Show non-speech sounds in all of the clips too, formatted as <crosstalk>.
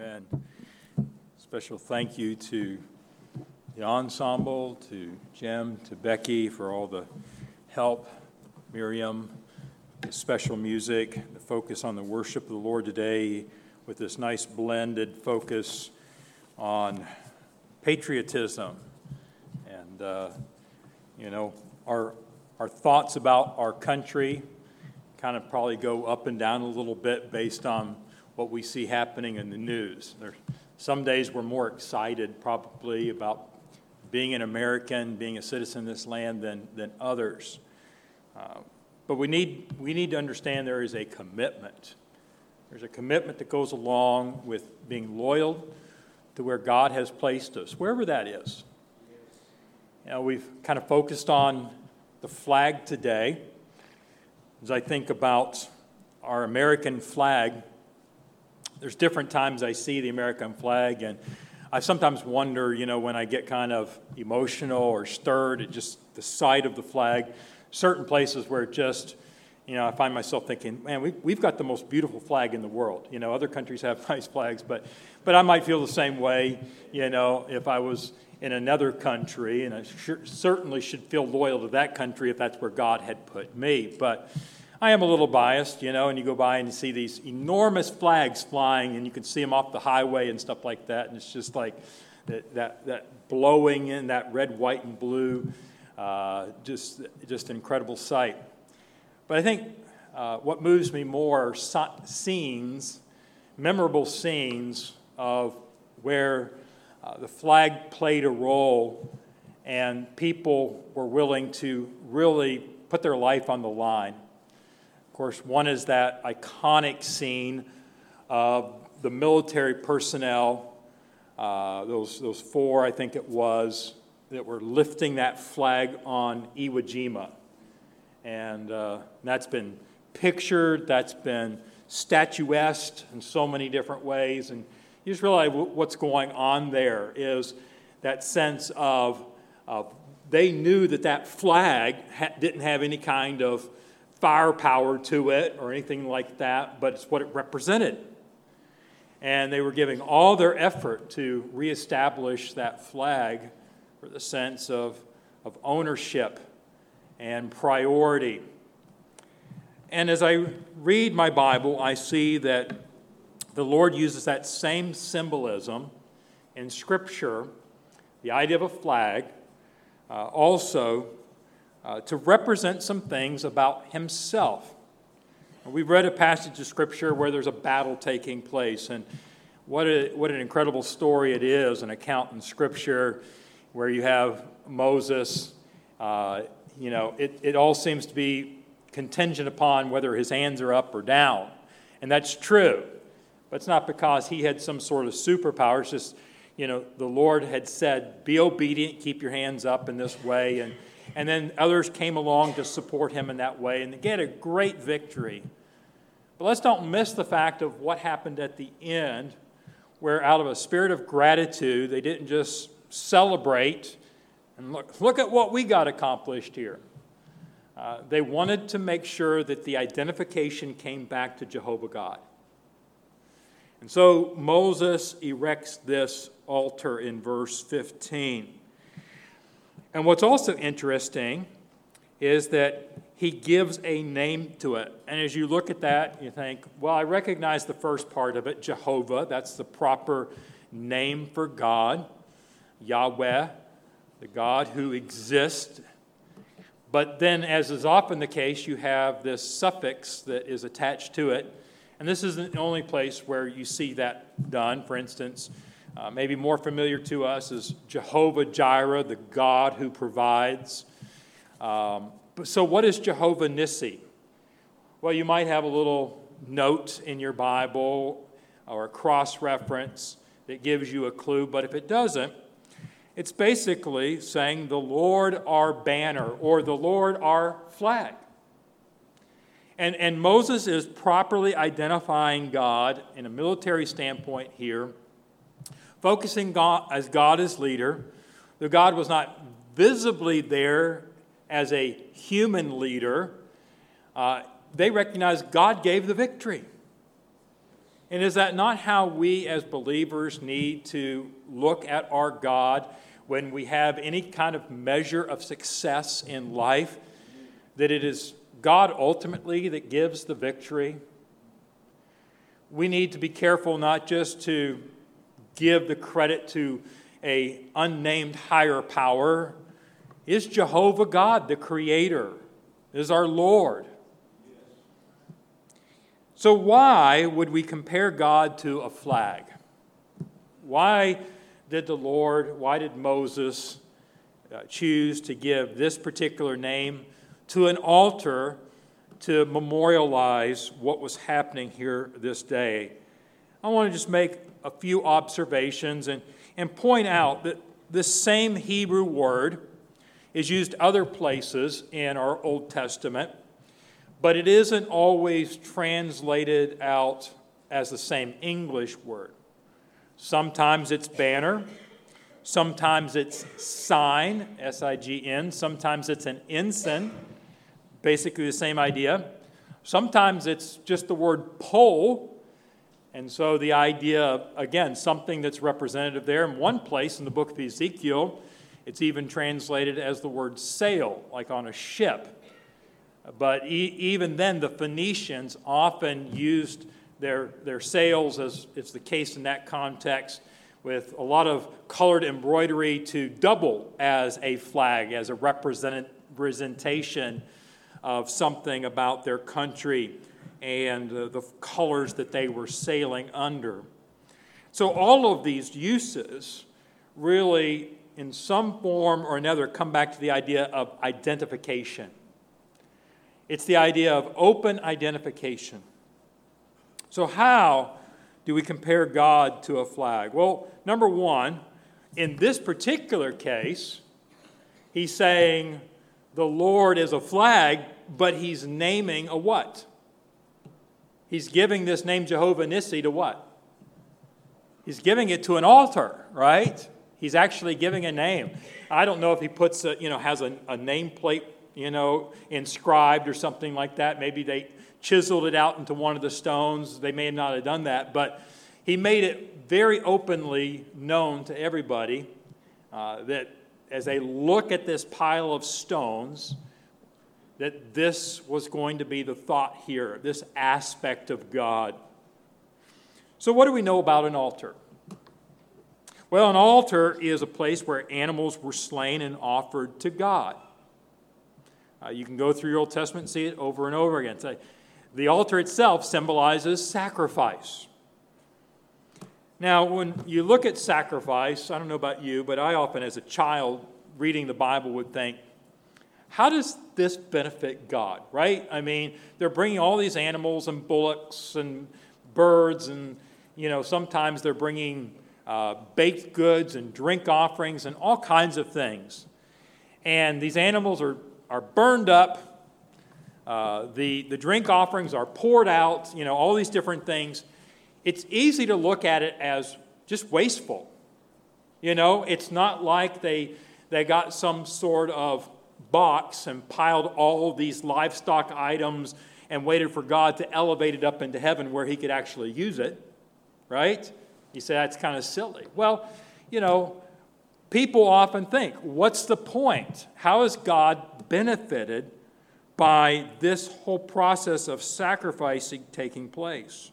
Amen. Special thank you to the ensemble, to Jim, to Becky for all the help, Miriam, the special music, the focus on the worship of the Lord today with this nice blended focus on patriotism. And, uh, you know, our, our thoughts about our country kind of probably go up and down a little bit based on what we see happening in the news. There's some days we're more excited probably about being an American, being a citizen of this land than, than others. Uh, but we need, we need to understand there is a commitment. There's a commitment that goes along with being loyal to where God has placed us, wherever that is. You know, we've kind of focused on the flag today. As I think about our American flag, there's different times I see the American flag, and I sometimes wonder, you know, when I get kind of emotional or stirred at just the sight of the flag, certain places where it just, you know, I find myself thinking, man, we, we've got the most beautiful flag in the world. You know, other countries have <laughs> nice flags, but, but I might feel the same way, you know, if I was in another country, and I sure, certainly should feel loyal to that country if that's where God had put me. But I am a little biased, you know, and you go by and you see these enormous flags flying, and you can see them off the highway and stuff like that, and it's just like that, that, that blowing in that red, white, and blue, uh, just, just an incredible sight. But I think uh, what moves me more are scenes, memorable scenes of where uh, the flag played a role and people were willing to really put their life on the line course, one is that iconic scene of the military personnel, uh, those, those four, I think it was, that were lifting that flag on Iwo Jima. And uh, that's been pictured, that's been statuesque in so many different ways. And you just realize what's going on there is that sense of, of they knew that that flag ha- didn't have any kind of firepower to it or anything like that, but it's what it represented. And they were giving all their effort to reestablish that flag for the sense of, of ownership and priority. And as I read my Bible, I see that the Lord uses that same symbolism in Scripture, the idea of a flag, uh, also uh, to represent some things about himself. We've read a passage of scripture where there's a battle taking place, and what, a, what an incredible story it is an account in scripture where you have Moses. Uh, you know, it, it all seems to be contingent upon whether his hands are up or down. And that's true. But it's not because he had some sort of superpower. It's just, you know, the Lord had said, be obedient, keep your hands up in this way. And and then others came along to support him in that way, and they get a great victory. But let's don't miss the fact of what happened at the end, where out of a spirit of gratitude, they didn't just celebrate and look, look at what we got accomplished here. Uh, they wanted to make sure that the identification came back to Jehovah God. And so Moses erects this altar in verse 15. And what's also interesting is that he gives a name to it. And as you look at that, you think, well, I recognize the first part of it, Jehovah. That's the proper name for God, Yahweh, the God who exists. But then, as is often the case, you have this suffix that is attached to it. And this isn't the only place where you see that done. For instance, uh, maybe more familiar to us is Jehovah Jireh, the God who provides. Um, so, what is Jehovah Nissi? Well, you might have a little note in your Bible or a cross reference that gives you a clue, but if it doesn't, it's basically saying the Lord our banner or the Lord our flag. And, and Moses is properly identifying God in a military standpoint here focusing God, as God as leader. The God was not visibly there as a human leader. Uh, they recognized God gave the victory. And is that not how we as believers need to look at our God when we have any kind of measure of success in life? That it is God ultimately that gives the victory. We need to be careful not just to give the credit to a unnamed higher power. Is Jehovah God the creator? Is our Lord? So, why would we compare God to a flag? Why did the Lord, why did Moses uh, choose to give this particular name to an altar to memorialize what was happening here this day? I want to just make a few observations and, and point out that this same Hebrew word is used other places in our Old Testament but it isn't always translated out as the same English word. Sometimes it's banner, sometimes it's sign, S I G N, sometimes it's an ensign, basically the same idea. Sometimes it's just the word pole, and so the idea, again, something that's representative there. In one place in the book of Ezekiel, it's even translated as the word sail, like on a ship. But e- even then, the Phoenicians often used their, their sails, as it's the case in that context, with a lot of colored embroidery to double as a flag, as a representation of something about their country and uh, the colors that they were sailing under. So, all of these uses really, in some form or another, come back to the idea of identification. It's the idea of open identification. So, how do we compare God to a flag? Well, number one, in this particular case, he's saying the Lord is a flag, but he's naming a what? He's giving this name Jehovah Nissi to what? He's giving it to an altar, right? He's actually giving a name. I don't know if he puts a, you know, has a, a nameplate you know, inscribed or something like that. Maybe they chiseled it out into one of the stones. They may not have done that, but he made it very openly known to everybody uh, that as they look at this pile of stones, that this was going to be the thought here, this aspect of God. So, what do we know about an altar? Well, an altar is a place where animals were slain and offered to God. Uh, you can go through your Old Testament and see it over and over again. The altar itself symbolizes sacrifice. Now, when you look at sacrifice, I don't know about you, but I often, as a child reading the Bible, would think, how does this benefit God, right? I mean, they're bringing all these animals and bullocks and birds, and, you know, sometimes they're bringing uh, baked goods and drink offerings and all kinds of things. And these animals are are burned up. Uh, the, the drink offerings are poured out, you know, all these different things. It's easy to look at it as just wasteful. You know, it's not like they, they got some sort of box and piled all these livestock items and waited for God to elevate it up into heaven where he could actually use it, right? You say that's kind of silly. Well, you know, people often think, what's the point? How is God benefited by this whole process of sacrificing taking place.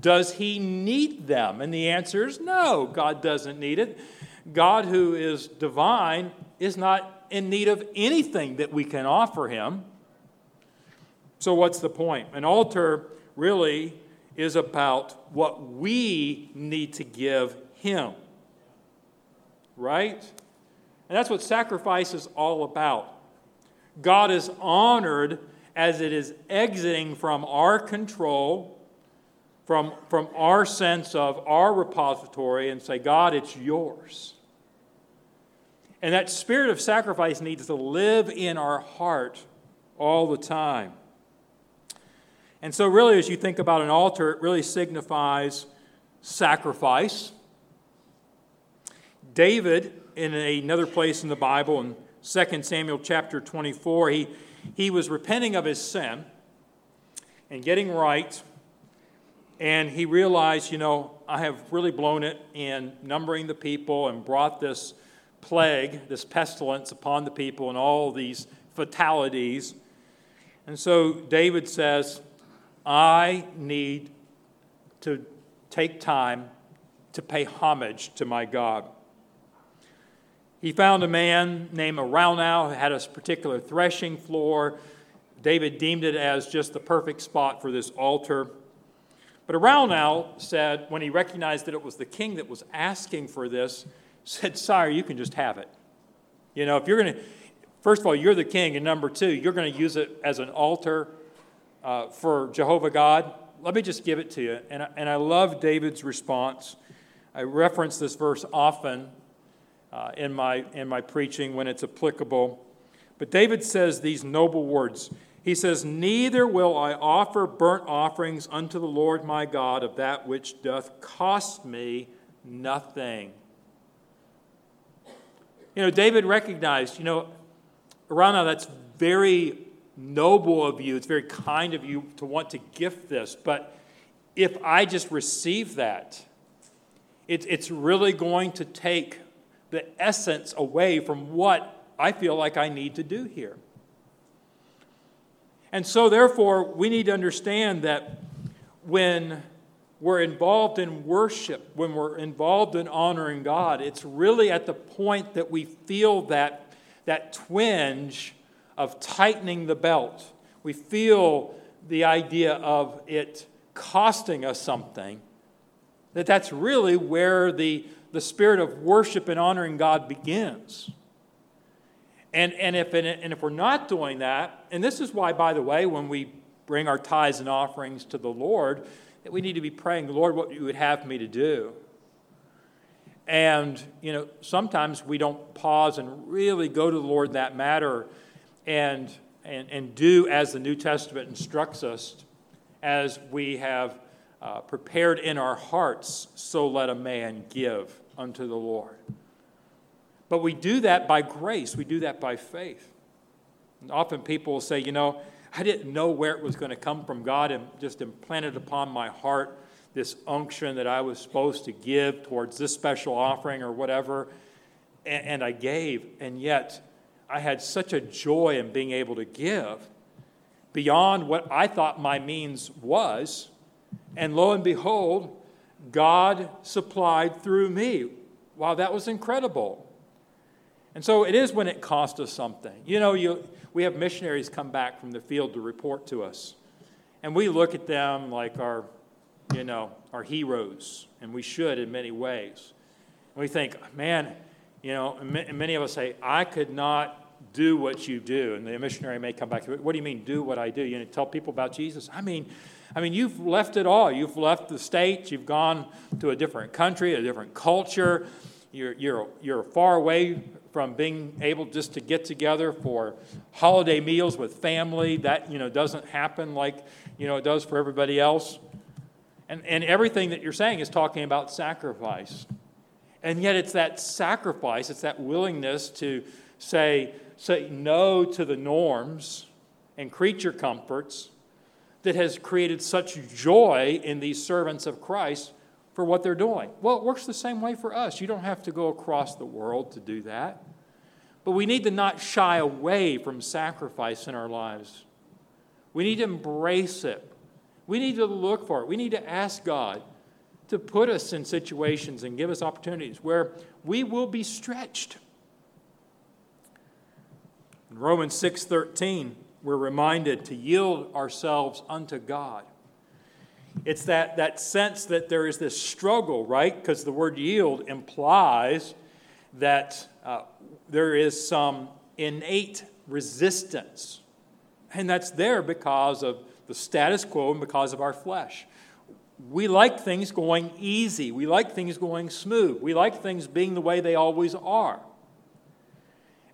Does he need them? And the answer is no, God doesn't need it. God, who is divine, is not in need of anything that we can offer him. So, what's the point? An altar really is about what we need to give him. Right? And that's what sacrifice is all about. God is honored as it is exiting from our control, from, from our sense of our repository, and say, God, it's yours. And that spirit of sacrifice needs to live in our heart all the time. And so, really, as you think about an altar, it really signifies sacrifice. David, in another place in the Bible, in 2 Samuel chapter 24, he, he was repenting of his sin and getting right. And he realized, you know, I have really blown it in numbering the people and brought this plague, this pestilence upon the people and all these fatalities. And so David says, I need to take time to pay homage to my God. He found a man named Araunah who had a particular threshing floor. David deemed it as just the perfect spot for this altar. But Araunah said, when he recognized that it was the king that was asking for this, said, Sire, you can just have it. You know, if you're going to, first of all, you're the king, and number two, you're going to use it as an altar uh, for Jehovah God. Let me just give it to you. And I, and I love David's response. I reference this verse often uh, in, my, in my preaching when it's applicable. But David says these noble words. He says, Neither will I offer burnt offerings unto the Lord my God of that which doth cost me nothing. You know, David recognized, you know, Araunah, that's very noble of you. It's very kind of you to want to gift this. But if I just receive that, it, it's really going to take the essence away from what I feel like I need to do here. And so, therefore, we need to understand that when we're involved in worship, when we're involved in honoring God, it's really at the point that we feel that, that twinge of tightening the belt. We feel the idea of it costing us something, that that's really where the, the spirit of worship and honoring God begins. And, and, if, and if we're not doing that, and this is why, by the way, when we bring our tithes and offerings to the Lord, that we need to be praying, Lord, what you would have me to do. And, you know, sometimes we don't pause and really go to the Lord in that matter and, and, and do as the New Testament instructs us, as we have uh, prepared in our hearts, so let a man give unto the Lord. But we do that by grace, we do that by faith. And often people will say, you know, I didn't know where it was going to come from. God and just implanted upon my heart this unction that I was supposed to give towards this special offering or whatever. And, and I gave, and yet I had such a joy in being able to give beyond what I thought my means was. And lo and behold, God supplied through me. Wow, that was incredible. And so it is when it costs us something. You know, you, we have missionaries come back from the field to report to us. And we look at them like our, you know, our heroes, and we should in many ways. And we think, man, you know, and many of us say, I could not do what you do. And the missionary may come back. What do you mean, do what I do? You know, tell people about Jesus. I mean, I mean, you've left it all. You've left the States. You've gone to a different country, a different culture. You're, you're, you're far away from being able just to get together for holiday meals with family. That, you know, doesn't happen like, you know, it does for everybody else. And, and everything that you're saying is talking about sacrifice. And yet it's that sacrifice, it's that willingness to say, say no to the norms and creature comforts that has created such joy in these servants of Christ for what they're doing. Well, it works the same way for us. You don't have to go across the world to do that. But we need to not shy away from sacrifice in our lives. We need to embrace it. We need to look for it. We need to ask God to put us in situations and give us opportunities where we will be stretched. In Romans 6:13, we're reminded to yield ourselves unto God. It's that, that sense that there is this struggle, right? Because the word yield implies that uh, there is some innate resistance. And that's there because of the status quo and because of our flesh. We like things going easy. We like things going smooth. We like things being the way they always are.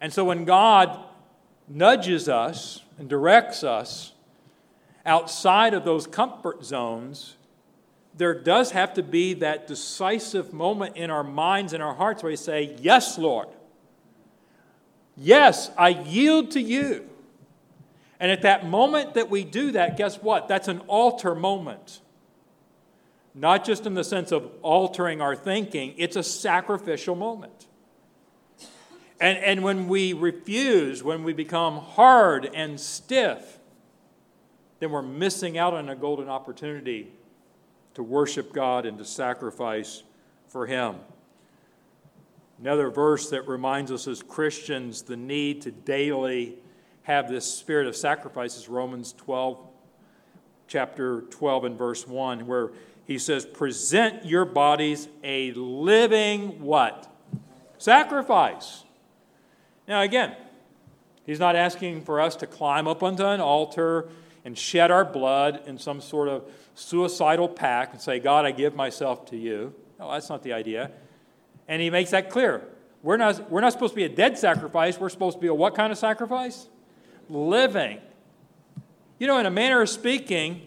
And so when God nudges us and directs us outside of those comfort zones, there does have to be that decisive moment in our minds and our hearts where we say, Yes, Lord. Yes, I yield to you. And at that moment that we do that, guess what? That's an altar moment. not just in the sense of altering our thinking, it's a sacrificial moment. And, and when we refuse, when we become hard and stiff, then we're missing out on a golden opportunity to worship God and to sacrifice for Him. Another verse that reminds us as Christians the need to daily have this spirit of sacrifice is Romans 12, chapter 12 and verse 1, where he says, Present your bodies a living what? Sacrifice. Now, again, he's not asking for us to climb up onto an altar and shed our blood in some sort of suicidal pact and say, God, I give myself to you. No, that's not the idea. And he makes that clear. We're not, we're not supposed to be a dead sacrifice. We're supposed to be a what kind of sacrifice? Living. You know, in a manner of speaking,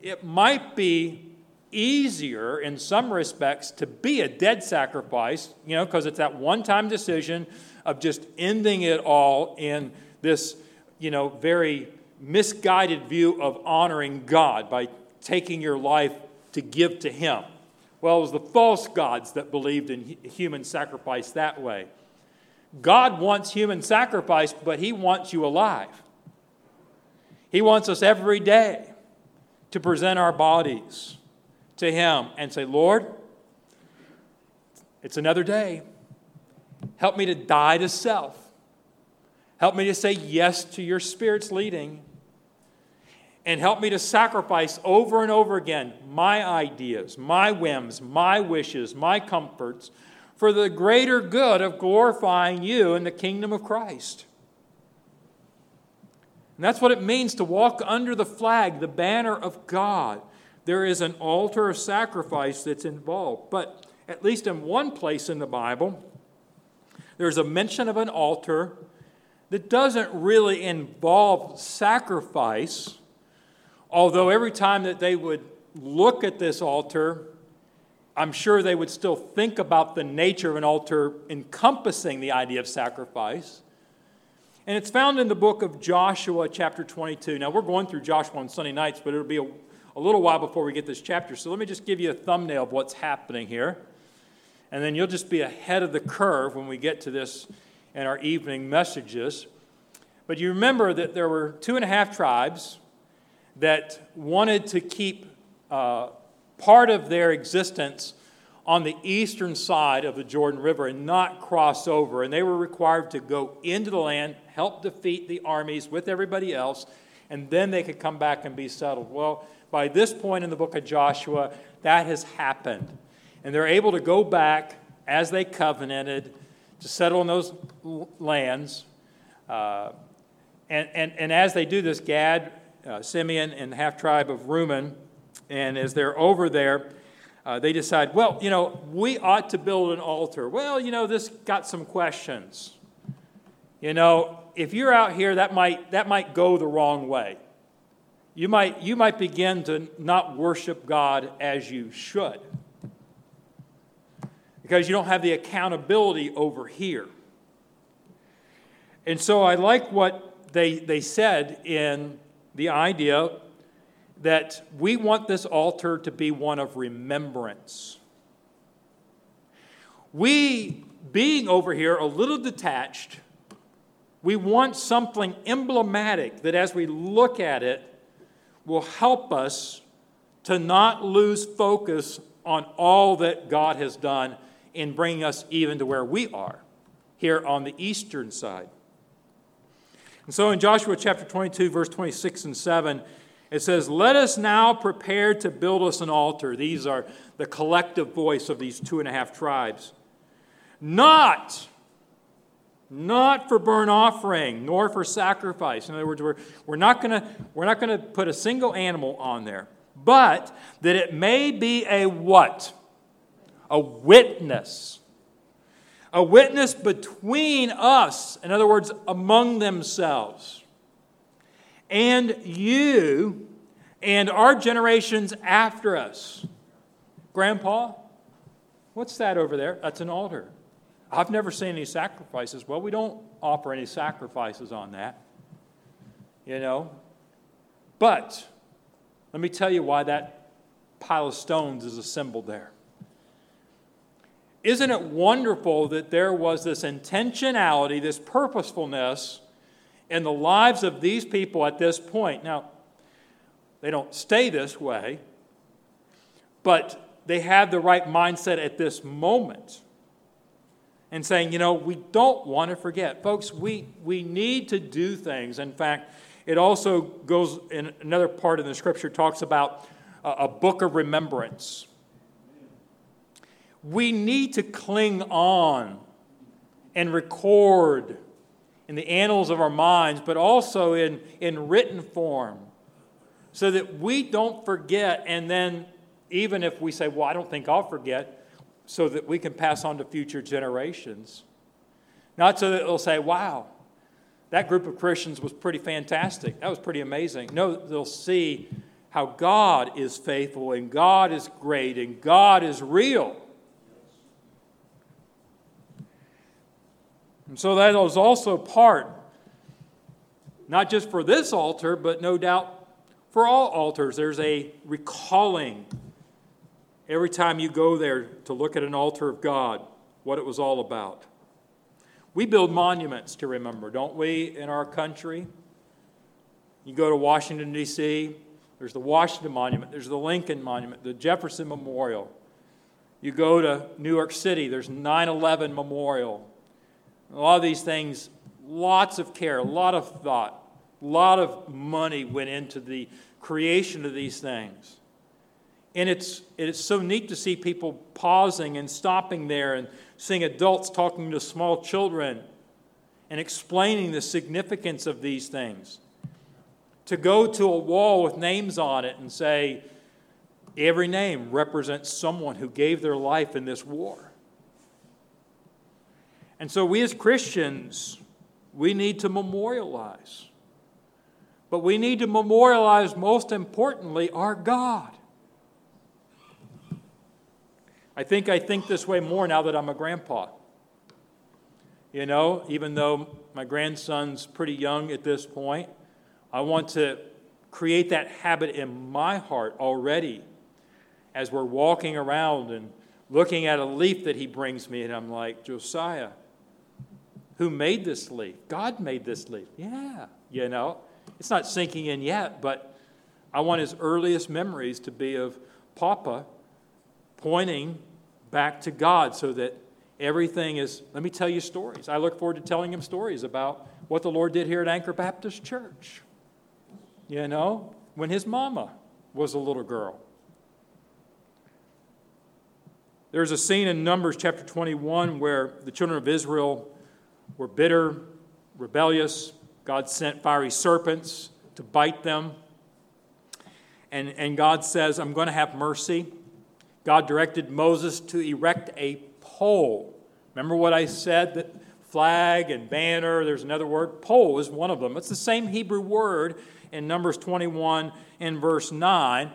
it might be easier in some respects to be a dead sacrifice, you know, because it's that one time decision of just ending it all in this, you know, very misguided view of honoring God by taking your life to give to Him. Well, it was the false gods that believed in human sacrifice that way. God wants human sacrifice, but He wants you alive. He wants us every day to present our bodies to Him and say, Lord, it's another day. Help me to die to self. Help me to say yes to your Spirit's leading. And help me to sacrifice over and over again my ideas, my whims, my wishes, my comforts for the greater good of glorifying you in the kingdom of Christ. And that's what it means to walk under the flag, the banner of God. There is an altar of sacrifice that's involved. But at least in one place in the Bible, there's a mention of an altar that doesn't really involve sacrifice, although every time that they would look at this altar, I'm sure they would still think about the nature of an altar encompassing the idea of sacrifice. And it's found in the book of Joshua, chapter 22. Now, we're going through Joshua on Sunday nights, but it'll be a, a little while before we get this chapter. So let me just give you a thumbnail of what's happening here and then you'll just be ahead of the curve when we get to this in our evening messages. But you remember that there were two and a half tribes that wanted to keep uh, part of their existence on the eastern side of the Jordan River and not cross over. And they were required to go into the land, help defeat the armies with everybody else, and then they could come back and be settled. Well, by this point in the book of Joshua, that has happened and they're able to go back as they covenanted to settle in those lands. Uh, and, and, and as they do this, Gad, uh, Simeon, and the half tribe of Reuben, and as they're over there, uh, they decide, well, you know, we ought to build an altar. Well, you know, this got some questions. You know, if you're out here, that might, that might go the wrong way. You might, you might begin to not worship God as you should because you don't have the accountability over here. And so I like what they, they said in the idea that we want this altar to be one of remembrance. We, being over here a little detached, we want something emblematic that as we look at it will help us to not lose focus on all that God has done in bringing us even to where we are here on the eastern side. And so in Joshua chapter 22, verse 26 and 7, it says, Let us now prepare to build us an altar. These are the collective voice of these two and a half tribes. Not, not for burnt offering, nor for sacrifice. In other words, we're, we're not gonna we're not going to put a single animal on there, but that it may be a what? A witness. A witness between us, in other words, among themselves, and you and our generations after us. Grandpa, what's that over there? That's an altar. I've never seen any sacrifices. Well, we don't offer any sacrifices on that, you know. But let me tell you why that pile of stones is assembled there. Isn't it wonderful that there was this intentionality, this purposefulness in the lives of these people at this point? Now, they don't stay this way, but they have the right mindset at this moment and saying, you know, we don't want to forget. Folks, we, we need to do things. In fact, it also goes in another part of the scripture talks about a, a book of remembrance. We need to cling on and record in the annals of our minds, but also in, in written form, so that we don't forget. And then, even if we say, Well, I don't think I'll forget, so that we can pass on to future generations. Not so that they'll say, Wow, that group of Christians was pretty fantastic. That was pretty amazing. No, they'll see how God is faithful and God is great and God is real. And so that was also part, not just for this altar, but no doubt for all altars. There's a recalling every time you go there to look at an altar of God, what it was all about. We build monuments to remember, don't we, in our country? You go to Washington, D.C., there's the Washington Monument, there's the Lincoln Monument, the Jefferson Memorial. You go to New York City, there's 9 11 Memorial. A lot of these things, lots of care, a lot of thought, a lot of money went into the creation of these things. And it's, it's so neat to see people pausing and stopping there and seeing adults talking to small children and explaining the significance of these things. To go to a wall with names on it and say, every name represents someone who gave their life in this war. And so, we as Christians, we need to memorialize. But we need to memorialize, most importantly, our God. I think I think this way more now that I'm a grandpa. You know, even though my grandson's pretty young at this point, I want to create that habit in my heart already as we're walking around and looking at a leaf that he brings me, and I'm like, Josiah, who made this leaf? God made this leaf. Yeah, you know, it's not sinking in yet, but I want his earliest memories to be of Papa pointing back to God so that everything is. Let me tell you stories. I look forward to telling him stories about what the Lord did here at Anchor Baptist Church. You know, when his mama was a little girl. There's a scene in Numbers chapter 21 where the children of Israel were bitter, rebellious. God sent fiery serpents to bite them. And, and God says, I'm going to have mercy. God directed Moses to erect a pole. Remember what I said that flag and banner, there's another word, pole is one of them. It's the same Hebrew word in Numbers 21 in verse 9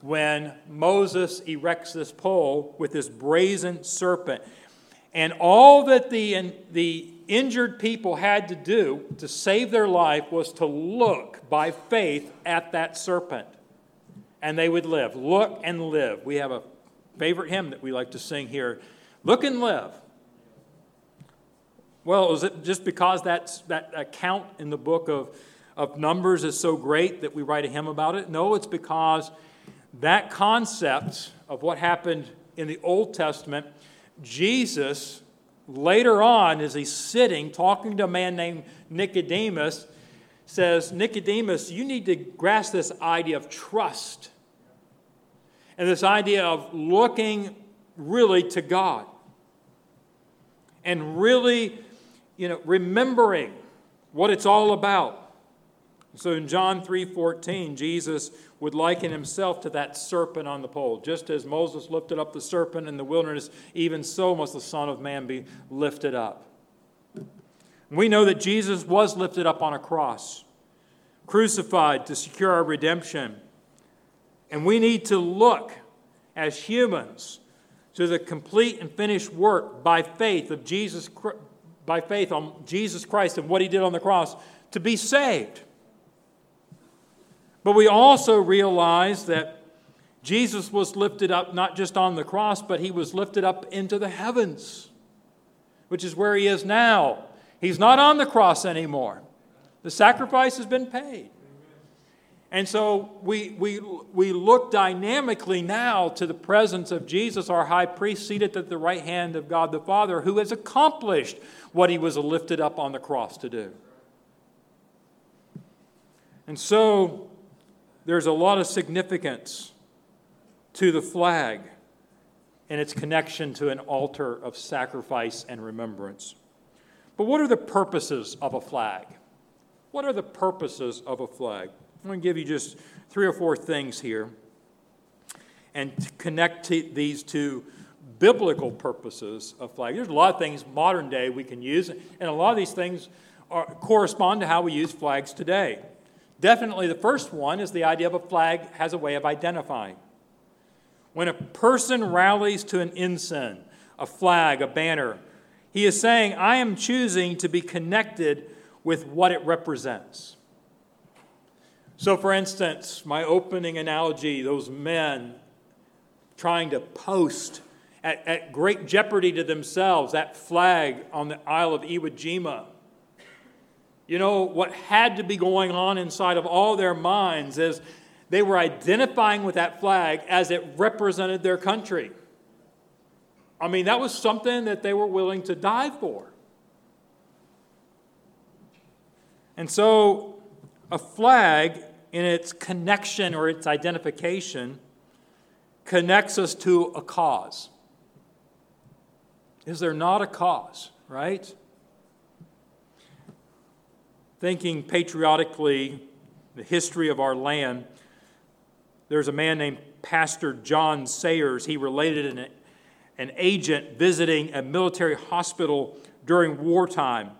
when Moses erects this pole with this brazen serpent. And all that the, the injured people had to do to save their life was to look by faith at that serpent. And they would live. Look and live. We have a favorite hymn that we like to sing here Look and live. Well, is it just because that's, that account in the book of, of Numbers is so great that we write a hymn about it? No, it's because that concept of what happened in the Old Testament, Jesus, later on, as he's sitting talking to a man named Nicodemus, says, Nicodemus, you need to grasp this idea of trust and this idea of looking really to God and really, you know, remembering what it's all about. So in John 3:14, Jesus would liken himself to that serpent on the pole. Just as Moses lifted up the serpent in the wilderness, even so must the Son of Man be lifted up. We know that Jesus was lifted up on a cross, crucified to secure our redemption. And we need to look as humans to the complete and finished work by faith of Jesus by faith on Jesus Christ and what he did on the cross to be saved. But we also realize that Jesus was lifted up not just on the cross, but he was lifted up into the heavens, which is where he is now. He's not on the cross anymore. The sacrifice has been paid. And so we, we, we look dynamically now to the presence of Jesus, our high priest, seated at the right hand of God the Father, who has accomplished what he was lifted up on the cross to do. And so there's a lot of significance to the flag and its connection to an altar of sacrifice and remembrance. But what are the purposes of a flag? What are the purposes of a flag? I'm going to give you just three or four things here and connect these to biblical purposes of flag. There's a lot of things modern day we can use, and a lot of these things are, correspond to how we use flags today. Definitely, the first one is the idea of a flag has a way of identifying. When a person rallies to an ensign, a flag, a banner, he is saying, I am choosing to be connected with what it represents. So, for instance, my opening analogy those men trying to post at, at great jeopardy to themselves that flag on the Isle of Iwo Jima. You know, what had to be going on inside of all their minds is they were identifying with that flag as it represented their country. I mean, that was something that they were willing to die for. And so, a flag in its connection or its identification connects us to a cause. Is there not a cause, right? Thinking patriotically, the history of our land, there's a man named Pastor John Sayers. He related an, an agent visiting a military hospital during wartime.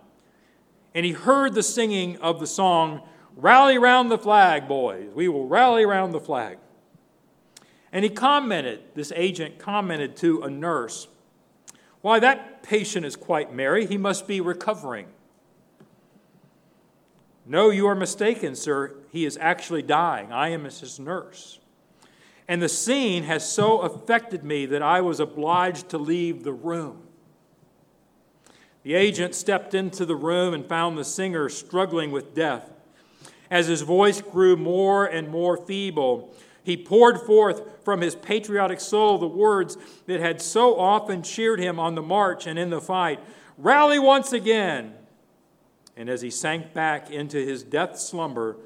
And he heard the singing of the song, Rally round the flag, boys. We will rally round the flag. And he commented, this agent commented to a nurse, Why, that patient is quite merry. He must be recovering. No, you are mistaken, sir. He is actually dying. I am his nurse. And the scene has so affected me that I was obliged to leave the room. The agent stepped into the room and found the singer struggling with death. As his voice grew more and more feeble, he poured forth from his patriotic soul the words that had so often cheered him on the march and in the fight Rally once again! And as he sank back into his death slumber,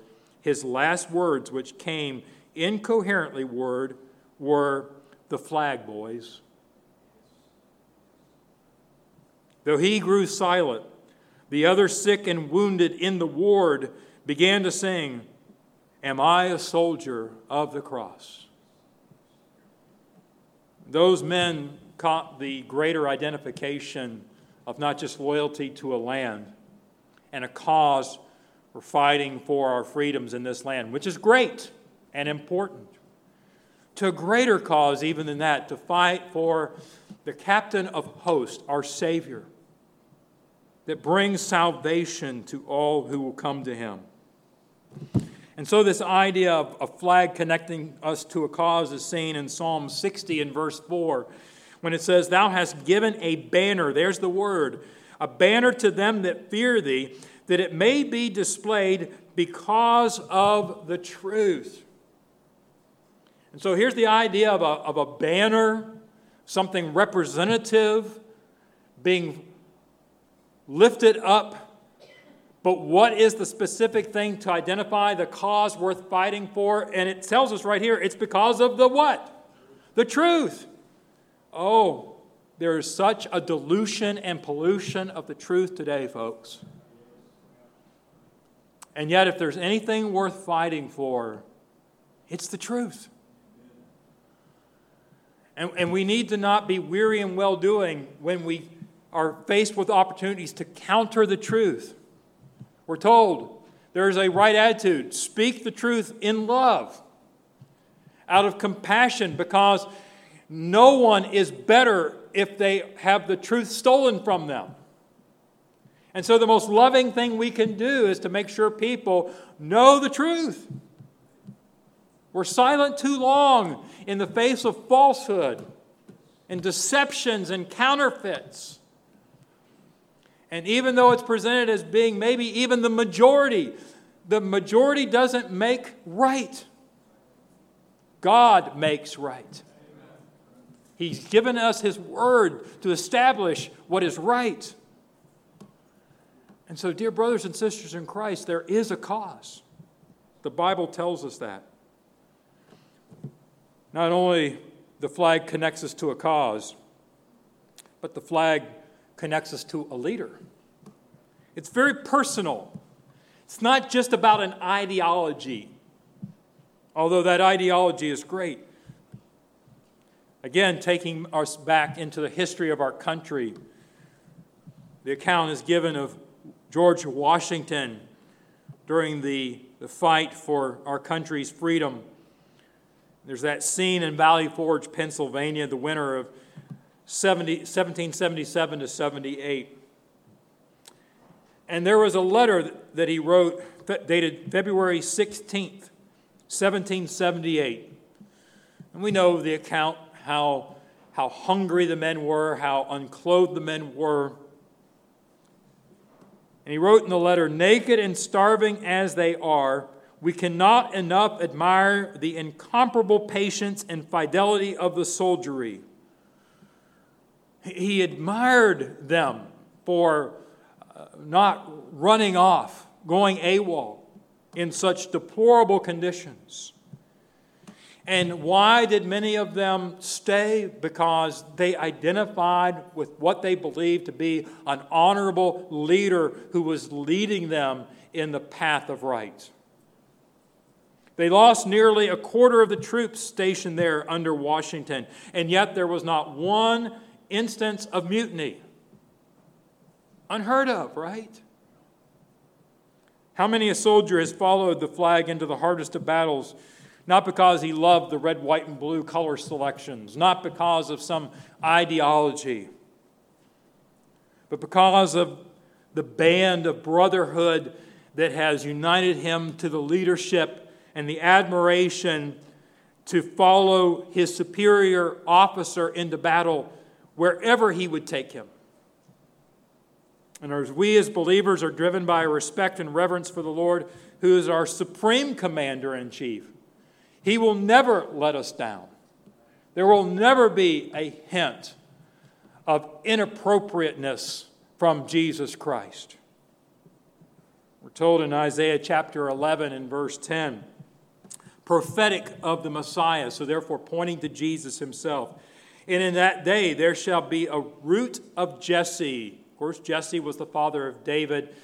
his last words, which came incoherently word, were the flag, boys. Though he grew silent, the other sick and wounded in the ward began to sing, Am I a soldier of the cross? Those men caught the greater identification of not just loyalty to a land and a cause for fighting for our freedoms in this land, which is great and important, to a greater cause even than that, to fight for the captain of hosts, our Savior, that brings salvation to all who will come to him. And so, this idea of a flag connecting us to a cause is seen in Psalm 60 and verse 4 when it says, Thou hast given a banner, there's the word, a banner to them that fear thee, that it may be displayed because of the truth. And so, here's the idea of a, of a banner, something representative, being lifted up but what is the specific thing to identify the cause worth fighting for? And it tells us right here it's because of the what? The truth. Oh, there is such a dilution and pollution of the truth today, folks. And yet, if there's anything worth fighting for, it's the truth. And, and we need to not be weary and well doing when we are faced with opportunities to counter the truth. We're told there is a right attitude. Speak the truth in love, out of compassion, because no one is better if they have the truth stolen from them. And so, the most loving thing we can do is to make sure people know the truth. We're silent too long in the face of falsehood and deceptions and counterfeits. And even though it's presented as being maybe even the majority, the majority doesn't make right. God makes right. He's given us His word to establish what is right. And so, dear brothers and sisters in Christ, there is a cause. The Bible tells us that. Not only the flag connects us to a cause, but the flag connects us to a leader. It's very personal. It's not just about an ideology, although that ideology is great. Again, taking us back into the history of our country, the account is given of George Washington during the, the fight for our country's freedom. There's that scene in Valley Forge, Pennsylvania, the winter of 70, 1777 to 78. And there was a letter that he wrote dated February 16th, 1778. And we know the account how, how hungry the men were, how unclothed the men were. And he wrote in the letter Naked and starving as they are, we cannot enough admire the incomparable patience and fidelity of the soldiery. He admired them for uh, not running off, going AWOL in such deplorable conditions. And why did many of them stay? Because they identified with what they believed to be an honorable leader who was leading them in the path of right. They lost nearly a quarter of the troops stationed there under Washington, and yet there was not one instance of mutiny. Unheard of, right? How many a soldier has followed the flag into the hardest of battles not because he loved the red, white, and blue color selections, not because of some ideology, but because of the band of brotherhood that has united him to the leadership and the admiration to follow his superior officer into battle wherever he would take him. And as we as believers are driven by respect and reverence for the Lord, who is our supreme commander in chief, he will never let us down. There will never be a hint of inappropriateness from Jesus Christ. We're told in Isaiah chapter 11 and verse 10, prophetic of the Messiah, so therefore pointing to Jesus himself. And in that day there shall be a root of Jesse. Of course, Jesse was the father of David,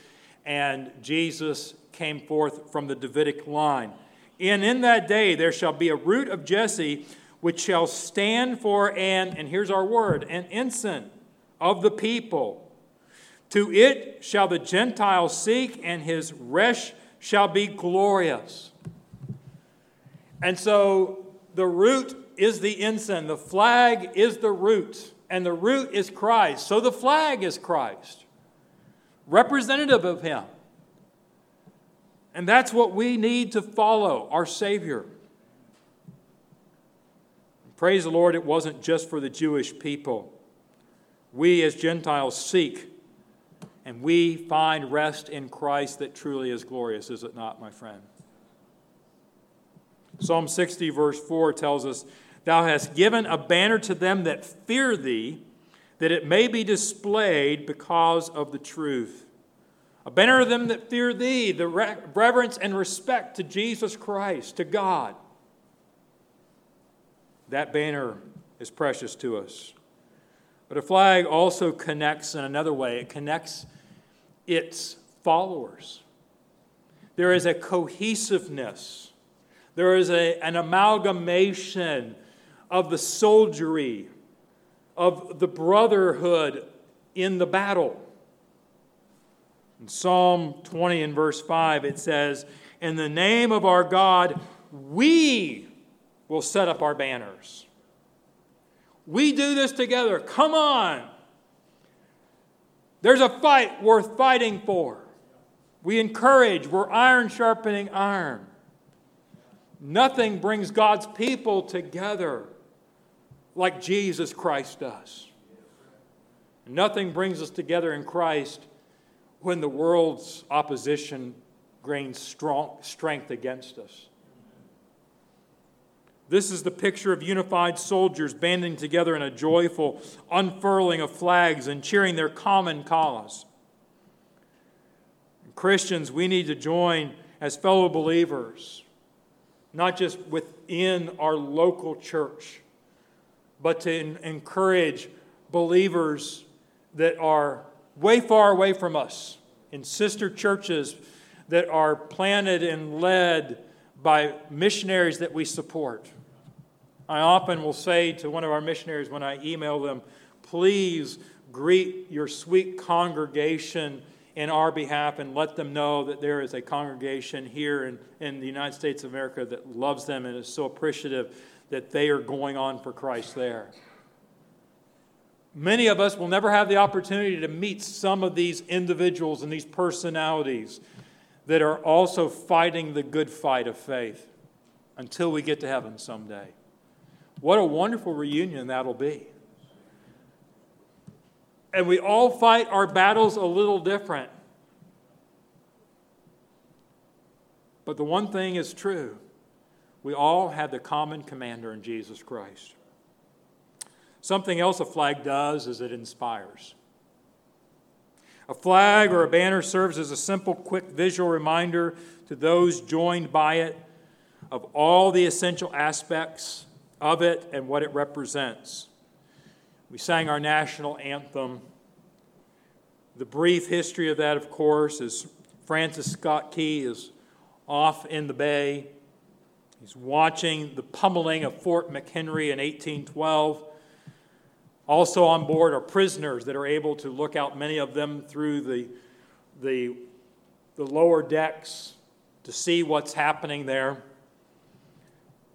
and Jesus came forth from the Davidic line. And in that day there shall be a root of Jesse which shall stand for an, and here's our word, an ensign of the people. To it shall the Gentiles seek, and his resh shall be glorious. And so the root is the ensign, the flag is the root, and the root is Christ. So the flag is Christ, representative of him. And that's what we need to follow our Savior. Praise the Lord, it wasn't just for the Jewish people. We as Gentiles seek and we find rest in Christ that truly is glorious, is it not, my friend? Psalm 60, verse 4 tells us, Thou hast given a banner to them that fear thee, that it may be displayed because of the truth. Of them that fear thee, the reverence and respect to Jesus Christ, to God. That banner is precious to us. But a flag also connects in another way it connects its followers. There is a cohesiveness, there is a, an amalgamation of the soldiery, of the brotherhood in the battle. In Psalm 20 and verse 5, it says, In the name of our God, we will set up our banners. We do this together. Come on. There's a fight worth fighting for. We encourage, we're iron sharpening iron. Nothing brings God's people together like Jesus Christ does. Nothing brings us together in Christ when the world's opposition gains strong strength against us. This is the picture of unified soldiers banding together in a joyful unfurling of flags and cheering their common cause. Christians, we need to join as fellow believers, not just within our local church, but to encourage believers that are way far away from us in sister churches that are planted and led by missionaries that we support. I often will say to one of our missionaries when I email them, please greet your sweet congregation in our behalf and let them know that there is a congregation here in, in the United States of America that loves them and is so appreciative that they are going on for Christ there. Many of us will never have the opportunity to meet some of these individuals and these personalities that are also fighting the good fight of faith until we get to heaven someday. What a wonderful reunion that'll be. And we all fight our battles a little different. But the one thing is true we all have the common commander in Jesus Christ. Something else a flag does is it inspires. A flag or a banner serves as a simple, quick visual reminder to those joined by it of all the essential aspects of it and what it represents. We sang our national anthem. The brief history of that, of course, is Francis Scott Key is off in the bay. He's watching the pummeling of Fort McHenry in 1812. Also on board are prisoners that are able to look out, many of them through the, the, the lower decks to see what's happening there.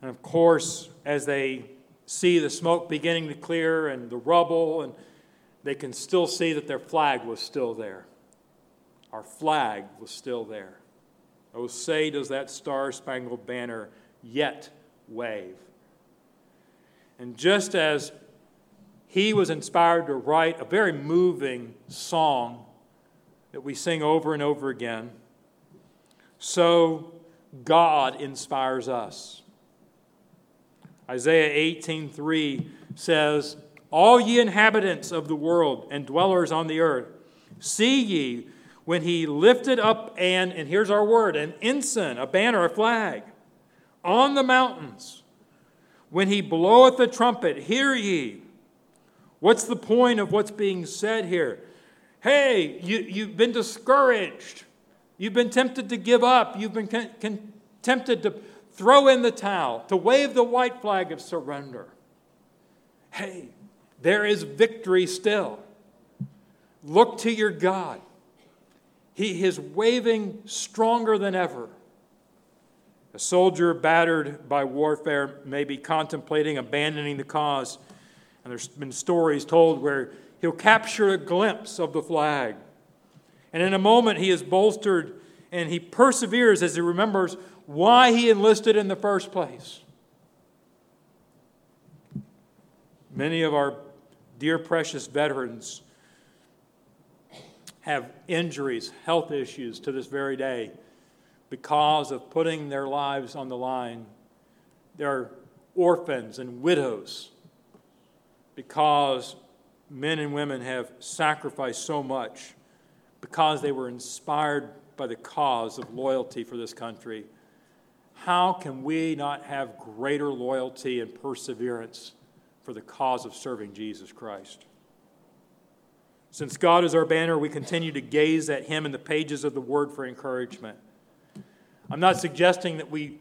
And of course, as they see the smoke beginning to clear and the rubble, and they can still see that their flag was still there. Our flag was still there. Oh, say, does that star spangled banner yet wave? And just as he was inspired to write a very moving song that we sing over and over again. So God inspires us. Isaiah 18:3 says, "All ye inhabitants of the world and dwellers on the earth, see ye when he lifted up an and here's our word, an ensign, a banner, a flag on the mountains. When he bloweth the trumpet, hear ye. What's the point of what's being said here? Hey, you, you've been discouraged. You've been tempted to give up. You've been con- con- tempted to throw in the towel, to wave the white flag of surrender. Hey, there is victory still. Look to your God. He is waving stronger than ever. A soldier battered by warfare may be contemplating abandoning the cause and there's been stories told where he'll capture a glimpse of the flag. And in a moment, he is bolstered and he perseveres as he remembers why he enlisted in the first place. Many of our dear, precious veterans have injuries, health issues to this very day because of putting their lives on the line. They're orphans and widows because men and women have sacrificed so much because they were inspired by the cause of loyalty for this country. How can we not have greater loyalty and perseverance for the cause of serving Jesus Christ? Since God is our banner, we continue to gaze at Him in the pages of the Word for encouragement. I'm not suggesting that we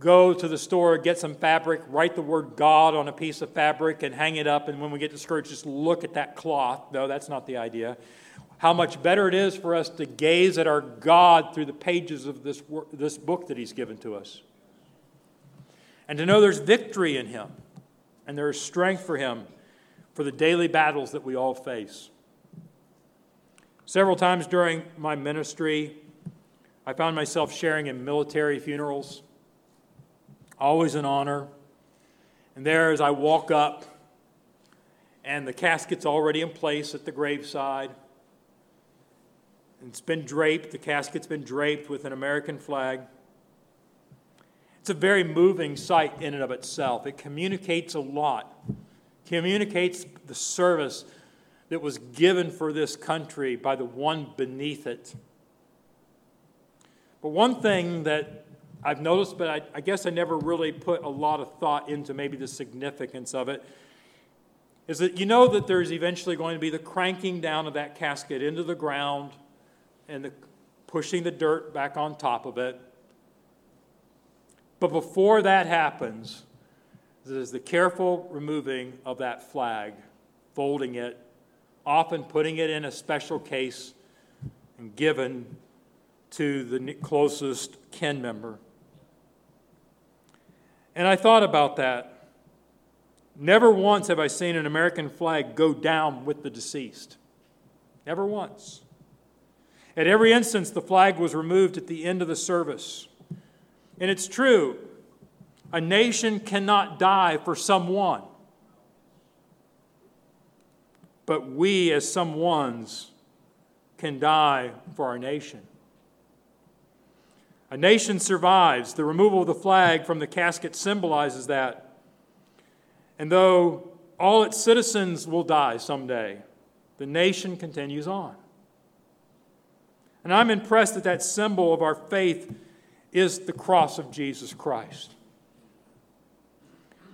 go to the store, get some fabric, write the word God on a piece of fabric, and hang it up. And when we get discouraged, just look at that cloth. No, that's not the idea. How much better it is for us to gaze at our God through the pages of this, this book that He's given to us. And to know there's victory in Him and there is strength for Him for the daily battles that we all face. Several times during my ministry, I found myself sharing in military funerals always an honor. And there, as I walk up, and the casket's already in place at the graveside, it's been draped, the casket's been draped with an American flag. It's a very moving sight in and of itself. It communicates a lot, communicates the service that was given for this country by the one beneath it. But one thing that I've noticed, but I, I, guess I never really put a lot of thought into maybe the significance of it, is that you know that there's eventually going to be the cranking down of that casket into the ground and the pushing the dirt back on top of it. But before that happens, there's the careful removing of that flag, folding it, often putting it in a special case and given to the closest kin member. And I thought about that. Never once have I seen an American flag go down with the deceased. Never once. At every instance, the flag was removed at the end of the service. And it's true, a nation cannot die for someone. But we, as some ones, can die for our nation. A nation survives. The removal of the flag from the casket symbolizes that. And though all its citizens will die someday, the nation continues on. And I'm impressed that that symbol of our faith is the cross of Jesus Christ.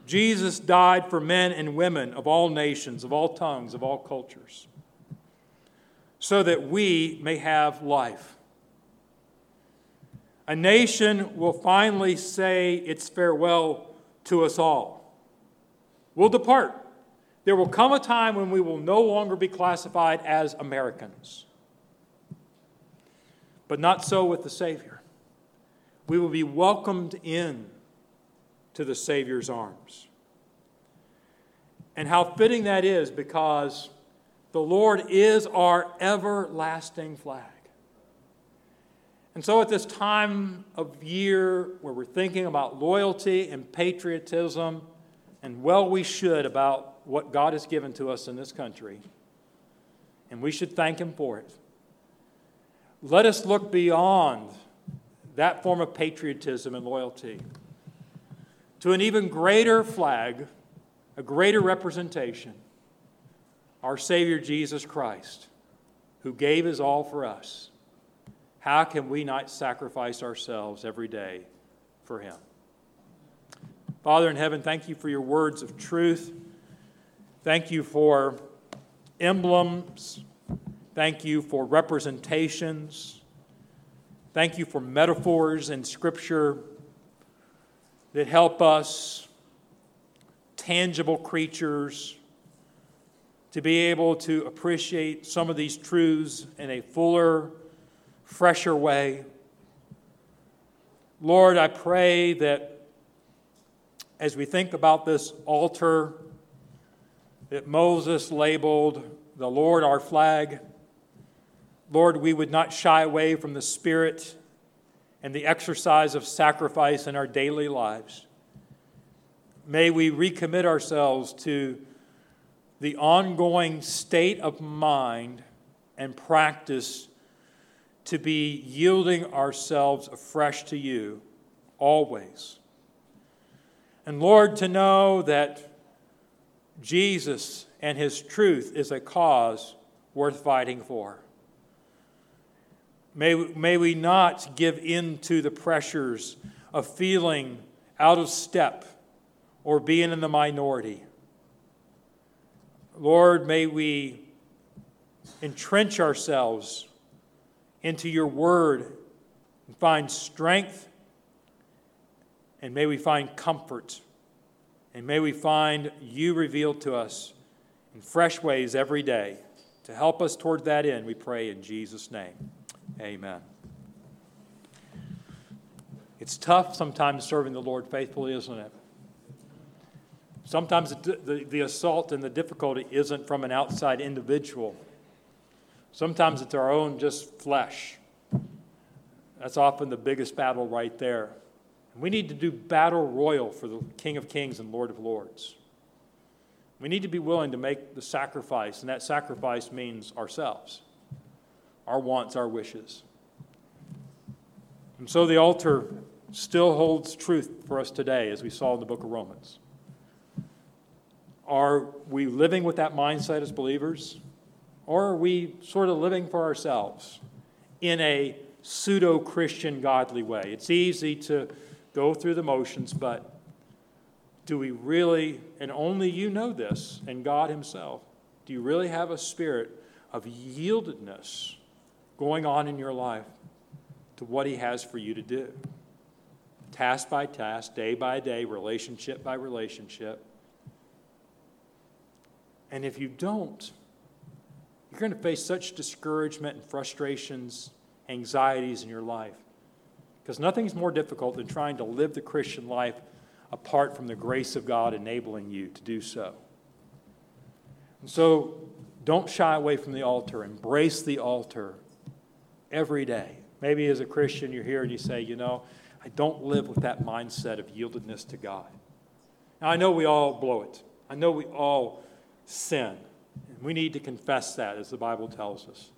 Jesus died for men and women of all nations, of all tongues, of all cultures, so that we may have life. A nation will finally say its farewell to us all. We'll depart. There will come a time when we will no longer be classified as Americans. But not so with the Savior. We will be welcomed in to the Savior's arms. And how fitting that is because the Lord is our everlasting flag. And so, at this time of year where we're thinking about loyalty and patriotism, and well, we should about what God has given to us in this country, and we should thank Him for it. Let us look beyond that form of patriotism and loyalty to an even greater flag, a greater representation our Savior Jesus Christ, who gave his all for us. How can we not sacrifice ourselves every day for him? Father in heaven, thank you for your words of truth. Thank you for emblems Thank you for representations. Thank you for metaphors in Scripture that help us, tangible creatures, to be able to appreciate some of these truths in a fuller, fresher way. Lord, I pray that as we think about this altar that Moses labeled the Lord our flag, Lord, we would not shy away from the Spirit and the exercise of sacrifice in our daily lives. May we recommit ourselves to the ongoing state of mind and practice to be yielding ourselves afresh to you always. And Lord, to know that Jesus and his truth is a cause worth fighting for. May, may we not give in to the pressures of feeling out of step or being in the minority. Lord, may we entrench ourselves into your word and find strength, and may we find comfort, and may we find you revealed to us in fresh ways every day. To help us toward that end, we pray in Jesus' name. Amen. It's tough sometimes serving the Lord faithfully, isn't it? Sometimes the, the, the, assault and the difficulty isn't from an outside individual. Sometimes it's our own just flesh. That's often the biggest battle right there. We need to do battle royal for the King of Kings and Lord of Lords. We need to be willing to make the sacrifice, and that sacrifice means ourselves, our wants, our wishes. And so the altar still holds truth for us today, as we saw in the book of Romans. Are we living with that mindset as believers? Or are we sort of living for ourselves in a pseudo Christian godly way? It's easy to go through the motions, but do we really, and only you know this, and God Himself, do you really have a spirit of yieldedness going on in your life to what He has for you to do? Task by task, day by day, relationship by relationship. And if you don't, you're going to face such discouragement and frustrations, anxieties in your life. Because nothing's more difficult than trying to live the Christian life apart from the grace of God enabling you to do so. And so don't shy away from the altar. Embrace the altar every day. Maybe as a Christian, you're here and you say, you know, I don't live with that mindset of yieldedness to God. Now, I know we all blow it. I know we all sin. We need to confess that, as the Bible tells us.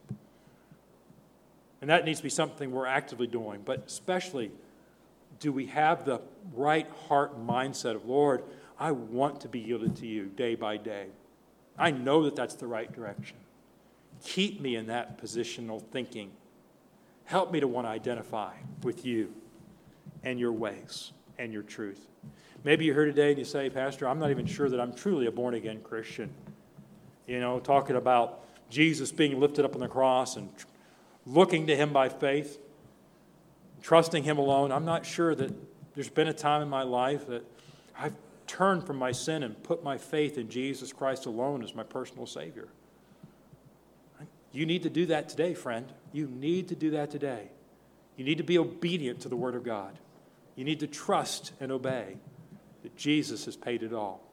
And that needs to be something we're actively doing. But especially, do we have the right heart mindset of, Lord, I want to be yielded to you day by day. I know that that's the right direction. Keep me in that positional thinking. Help me to want to identify with you and your ways and your truth. Maybe you're here today and you say, Pastor, I'm not even sure that I'm truly a born again Christian. You know, talking about Jesus being lifted up on the cross and looking to him by faith, trusting him alone. I'm not sure that there's been a time in my life that I've turned from my sin and put my faith in Jesus Christ alone as my personal Savior. You need to do that today, friend. You need to do that today. You need to be obedient to the Word of God. You need to trust and obey that Jesus has paid it all.